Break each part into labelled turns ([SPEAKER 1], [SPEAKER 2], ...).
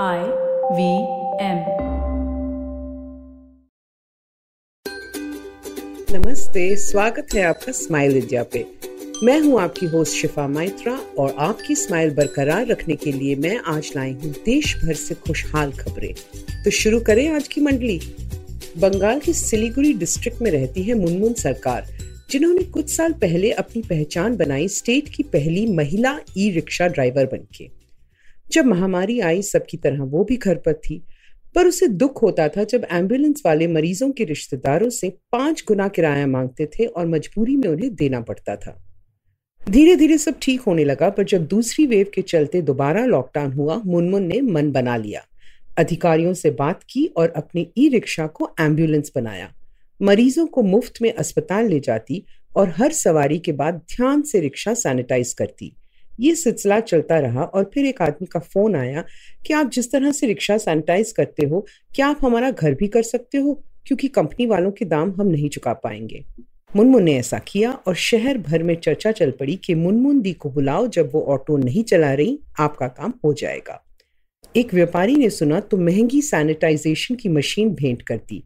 [SPEAKER 1] I V M
[SPEAKER 2] नमस्ते, स्वागत है आपका स्माइल इंडिया पे। मैं हूँ आपकी होस्ट शिफा माइत्रा और आपकी स्माइल बरकरार रखने के लिए मैं आज लाई हूँ देश भर से खुशहाल खबरें। तो शुरू करें आज की मंडली। बंगाल के सिलीगुड़ी डिस्ट्रिक्ट में रहती है मुनमुन सरकार, जिन्होंने कुछ साल पहले अपनी पहचान बनाई स्टेट की पहली महिला ई रिक्शा ड्राइवर बनके जब महामारी आई, सबकी तरह वो भी घर पर थी। पर उसे दुख होता था जब एंबुलेंस वाले मरीजों के रिश्तेदारों से पाँच गुना किराया मांगते थे और मजबूरी में उन्हें देना पड़ता था। धीरे धीरे सब ठीक होने लगा, पर जब दूसरी वेव के चलते दोबारा लॉकडाउन हुआ, मुनमुन ने मन बना लिया। अधिकारियों से बात की और अपने ई रिक्शा को एंबुलेंस बनाया। मरीजों को मुफ़्त में अस्पताल ले जाती और हर सवारी के बाद ध्यान से रिक्शा सैनिटाइज करती। ये सिलसिला चलता रहा और फिर एक आदमी का फ़ोन आया कि आप जिस तरह से रिक्शा सैनिटाइज करते हो, क्या आप हमारा घर भी कर सकते हो? क्योंकि कंपनी वालों के दाम हम नहीं चुका पाएँगे। मुनमुन ने ऐसा किया और शहर भर में चर्चा चल पड़ी कि मुनमुन दी को बुलाओ, जब वो ऑटो नहीं चला रही, आपका काम हो जाएगा। एक व्यापारी ने सुना तो महँगी सैनिटाइजेशन की मशीन भेंट कर दी।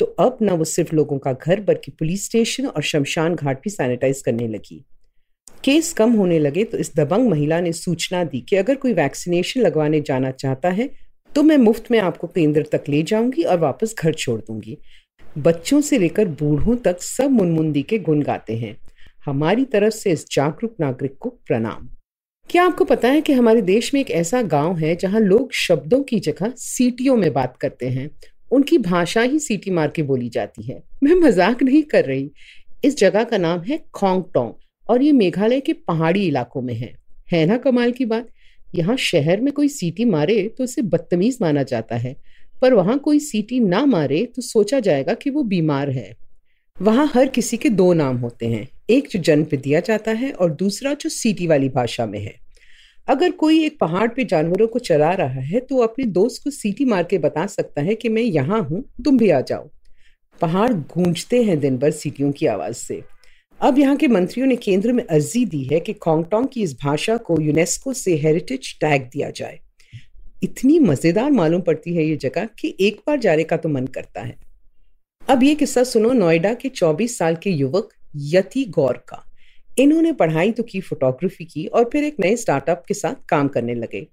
[SPEAKER 2] तो अब न वो सिर्फ़ लोगों का घर, बल्कि पुलिस स्टेशन और शमशान घाट भी सैनिटाइज करने लगी। केस कम होने लगे तो इस दबंग महिला ने सूचना दी कि अगर कोई वैक्सीनेशन लगवाने जाना चाहता है तो मैं मुफ़्त में आपको केंद्र तक ले जाऊँगी और वापस घर छोड़ दूँगी। बच्चों से लेकर बूढ़ों तक सब मुनमुंदी के गुण गाते हैं। हमारी तरफ़ से इस जागरूक नागरिक को प्रणाम। क्या आपको पता है कि हमारे देश में एक ऐसा गाँव है जहाँ लोग शब्दों की जगह सीटियों में बात करते हैं? उनकी भाषा ही सीटी मार के बोली जाती है। मैं मज़ाक नहीं कर रही। इस जगह का नाम है खोंगटोंग। और ये मेघालय के पहाड़ी इलाकों में है। है ना कमाल की बात? यहाँ शहर में कोई सीटी मारे तो उसे बदतमीज माना जाता है। पर वहाँ कोई सीटी ना मारे तो सोचा जाएगा कि वो बीमार है। वहाँ हर किसी के दो नाम होते हैं। एक जो जन्म पे दिया जाता है और दूसरा जो सीटी वाली भाषा में है। अगर कोई एक पहाड़ पे जानवरों को चला रहा है तो अपने दोस्त को सीटी मार के बता सकता है कि मैं यहाँ हूँ, तुम भी आ जाओ। पहाड़ गूंजते हैं दिन भर सीटियों की आवाज़ से। अब यहाँ के मंत्रियों ने केंद्र में अर्जी दी है कि खोंगटोंग की इस भाषा को यूनेस्को से हेरिटेज टैग दिया जाए। इतनी मज़ेदार मालूम पड़ती है ये जगह कि एक बार जाने का तो मन करता है। अब ये किस्सा सुनो नोएडा के 24 साल के युवक यति गौर का। इन्होंने पढ़ाई तो की फोटोग्राफी की और फिर एक नए स्टार्टअप के साथ काम करने लगे।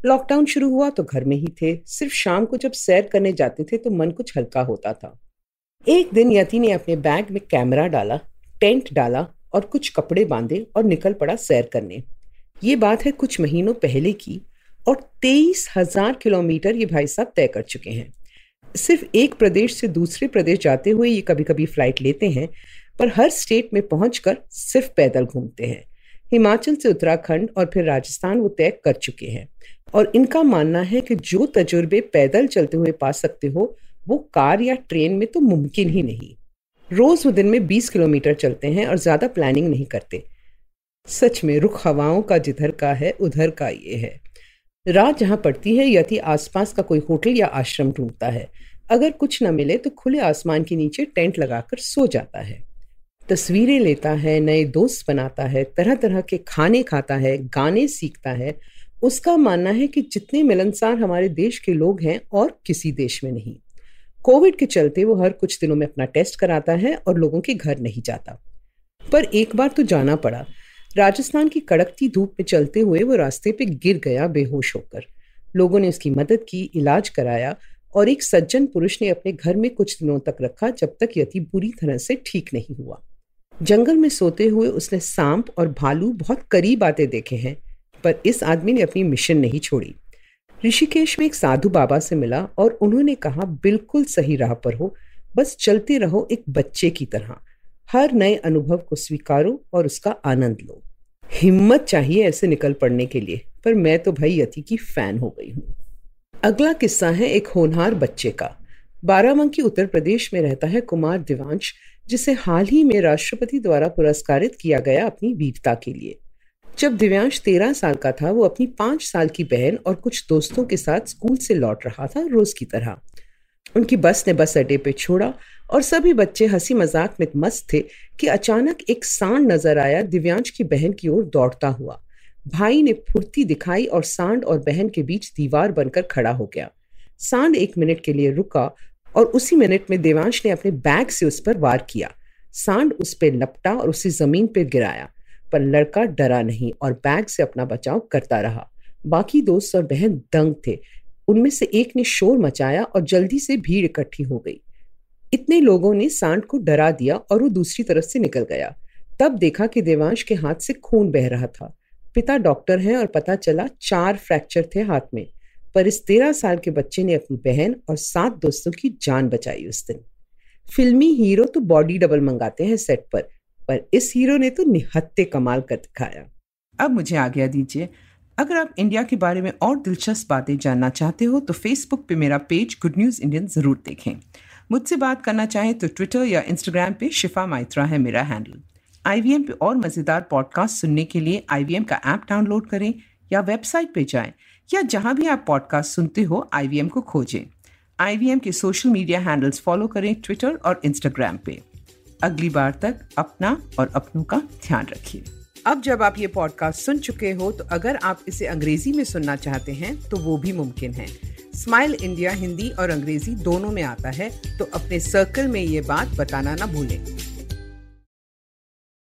[SPEAKER 2] लॉकडाउन शुरू हुआ तो घर में ही थे। सिर्फ़ शाम को जब सैर करने जाते थे तो मन कुछ हल्का होता था। एक दिन यति ने अपने बैग में कैमरा डाला। टेंट डाला और कुछ कपड़े बांधे और निकल पड़ा सैर करने। ये बात है कुछ महीनों पहले की और तेईस हज़ार किलोमीटर ये भाई साहब तय कर चुके हैं। सिर्फ़ एक प्रदेश से दूसरे प्रदेश जाते हुए ये कभी कभी फ़्लाइट लेते हैं, पर हर स्टेट में पहुंचकर सिर्फ़ पैदल घूमते हैं। हिमाचल से उत्तराखंड और फिर राजस्थान वो तय कर चुके हैं। और इनका मानना है कि जो तजुर्बे पैदल चलते हुए पा सकते हो, वो कार या ट्रेन में तो मुमकिन ही नहीं। रोज वो दिन में 20 किलोमीटर चलते हैं और ज़्यादा प्लानिंग नहीं करते। सच में, रुख हवाओं का जिधर का है, उधर का ये है। रात जहाँ पड़ती है यदि आसपास का कोई होटल या आश्रम ढूंढता है। अगर कुछ न मिले तो खुले आसमान के नीचे टेंट लगाकर सो जाता है। तस्वीरें लेता है, नए दोस्त बनाता है तरह तरह के खाने खाता है, गाने सीखता है। उसका मानना है कि जितने मिलनसार हमारे देश के लोग हैं, और किसी देश में नहीं। कोविड के चलते वो हर कुछ दिनों में अपना टेस्ट कराता है और लोगों के घर नहीं जाता। पर एक बार तो जाना पड़ा। राजस्थान की कड़कती धूप में चलते हुए वो रास्ते पे गिर गया बेहोश होकर। लोगों ने उसकी मदद की, इलाज कराया और एक सज्जन पुरुष ने अपने घर में कुछ दिनों तक रखा जब तक यति बुरी तरह से ठीक नहीं हुआ। जंगल में सोते हुए उसने सांप और भालू बहुत करीब आते देखे हैं, पर इस आदमी ने अपनी मिशन नहीं छोड़ी। ऋषिकेश में एक साधु बाबा से मिला और उन्होंने कहा, बिल्कुल सही राह पर हो, बस चलते रहो एक बच्चे की तरह। हर नए अनुभव को स्वीकारो और उसका आनंद लो। हिम्मत चाहिए ऐसे निकल पड़ने के लिए, पर मैं तो भाई यति की फ़ैन हो गई हूँ। अगला किस्सा है एक होनहार बच्चे का। बाराबंकी उत्तर प्रदेश में रहता है कुमार दिवांश, जिसे हाल ही में राष्ट्रपति द्वारा पुरस्कारित किया गया अपनी वीरता के लिए। जब दिव्यांश तेरह साल का था, वो अपनी पाँच साल की बहन और कुछ दोस्तों के साथ स्कूल से लौट रहा था रोज की तरह। उनकी बस ने बस अड्डे पे छोड़ा और सभी बच्चे हँसी मज़ाक में मस्त थे कि अचानक एक सांड नज़र आया, दिव्यांश की बहन की ओर दौड़ता हुआ। भाई ने फुर्ती दिखाई और सांड और बहन के बीच दीवार बनकर खड़ा हो गया। सांड एक मिनट के लिए रुका और उसी मिनट में देवांश ने अपने बैग से उस पर वार किया। सांड उस पर लपटा और उसे ज़मीन पर गिराया। पर लड़का डरा नहीं और बैग से अपना बचाव करता रहा। बाकी दोस्त और बहन दंग थे। उनमें से एक ने शोर मचाया और जल्दी से भीड़ इकट्ठी हो गई। इतने लोगों ने सांड को डरा दिया और वो दूसरी तरफ़ से निकल गया। तब देखा कि देवांश के हाथ से खून बह रहा था। पिता डॉक्टर हैं और पता चला चार फ्रैक्चर थे हाथ में। पर इस तेरह साल के बच्चे ने अपनी बहन और सात दोस्तों की जान बचाई उस दिन। फिल्मी हीरो तो बॉडी डबल मंगाते हैं सेट पर। पर इस हीरो ने तो निहत्ते कमाल कर दिखाया।
[SPEAKER 3] अब मुझे आज्ञा दीजिए, अगर आप इंडिया के बारे में और दिलचस्प बातें जानना चाहते हो तो फेसबुक पे मेरा पेज गुड न्यूज़ इंडियन ज़रूर देखें। मुझसे बात करना चाहें तो ट्विटर या इंस्टाग्राम पे शिफा माइत्रा है मेरा हैंडल। आई पे और मज़ेदार पॉडकास्ट सुनने के लिए आईवीएम का ऐप डाउनलोड करें या वेबसाइट पे जाएँ, या जहाँ भी आप पॉडकास्ट सुनते हो आईवीएम को खोजें। आई के सोशल मीडिया हैंडल्स फॉलो करें ट्विटर और इंस्टाग्राम पे। अगली बार तक अपना और अपनों का ध्यान रखिए। अब जब आप ये पॉडकास्ट सुन चुके हो तो अगर आप इसे अंग्रेज़ी में सुनना चाहते हैं तो वो भी मुमकिन है। स्माइल इंडिया हिंदी और अंग्रेज़ी दोनों में आता है तो अपने सर्कल में ये बात बताना ना भूलें।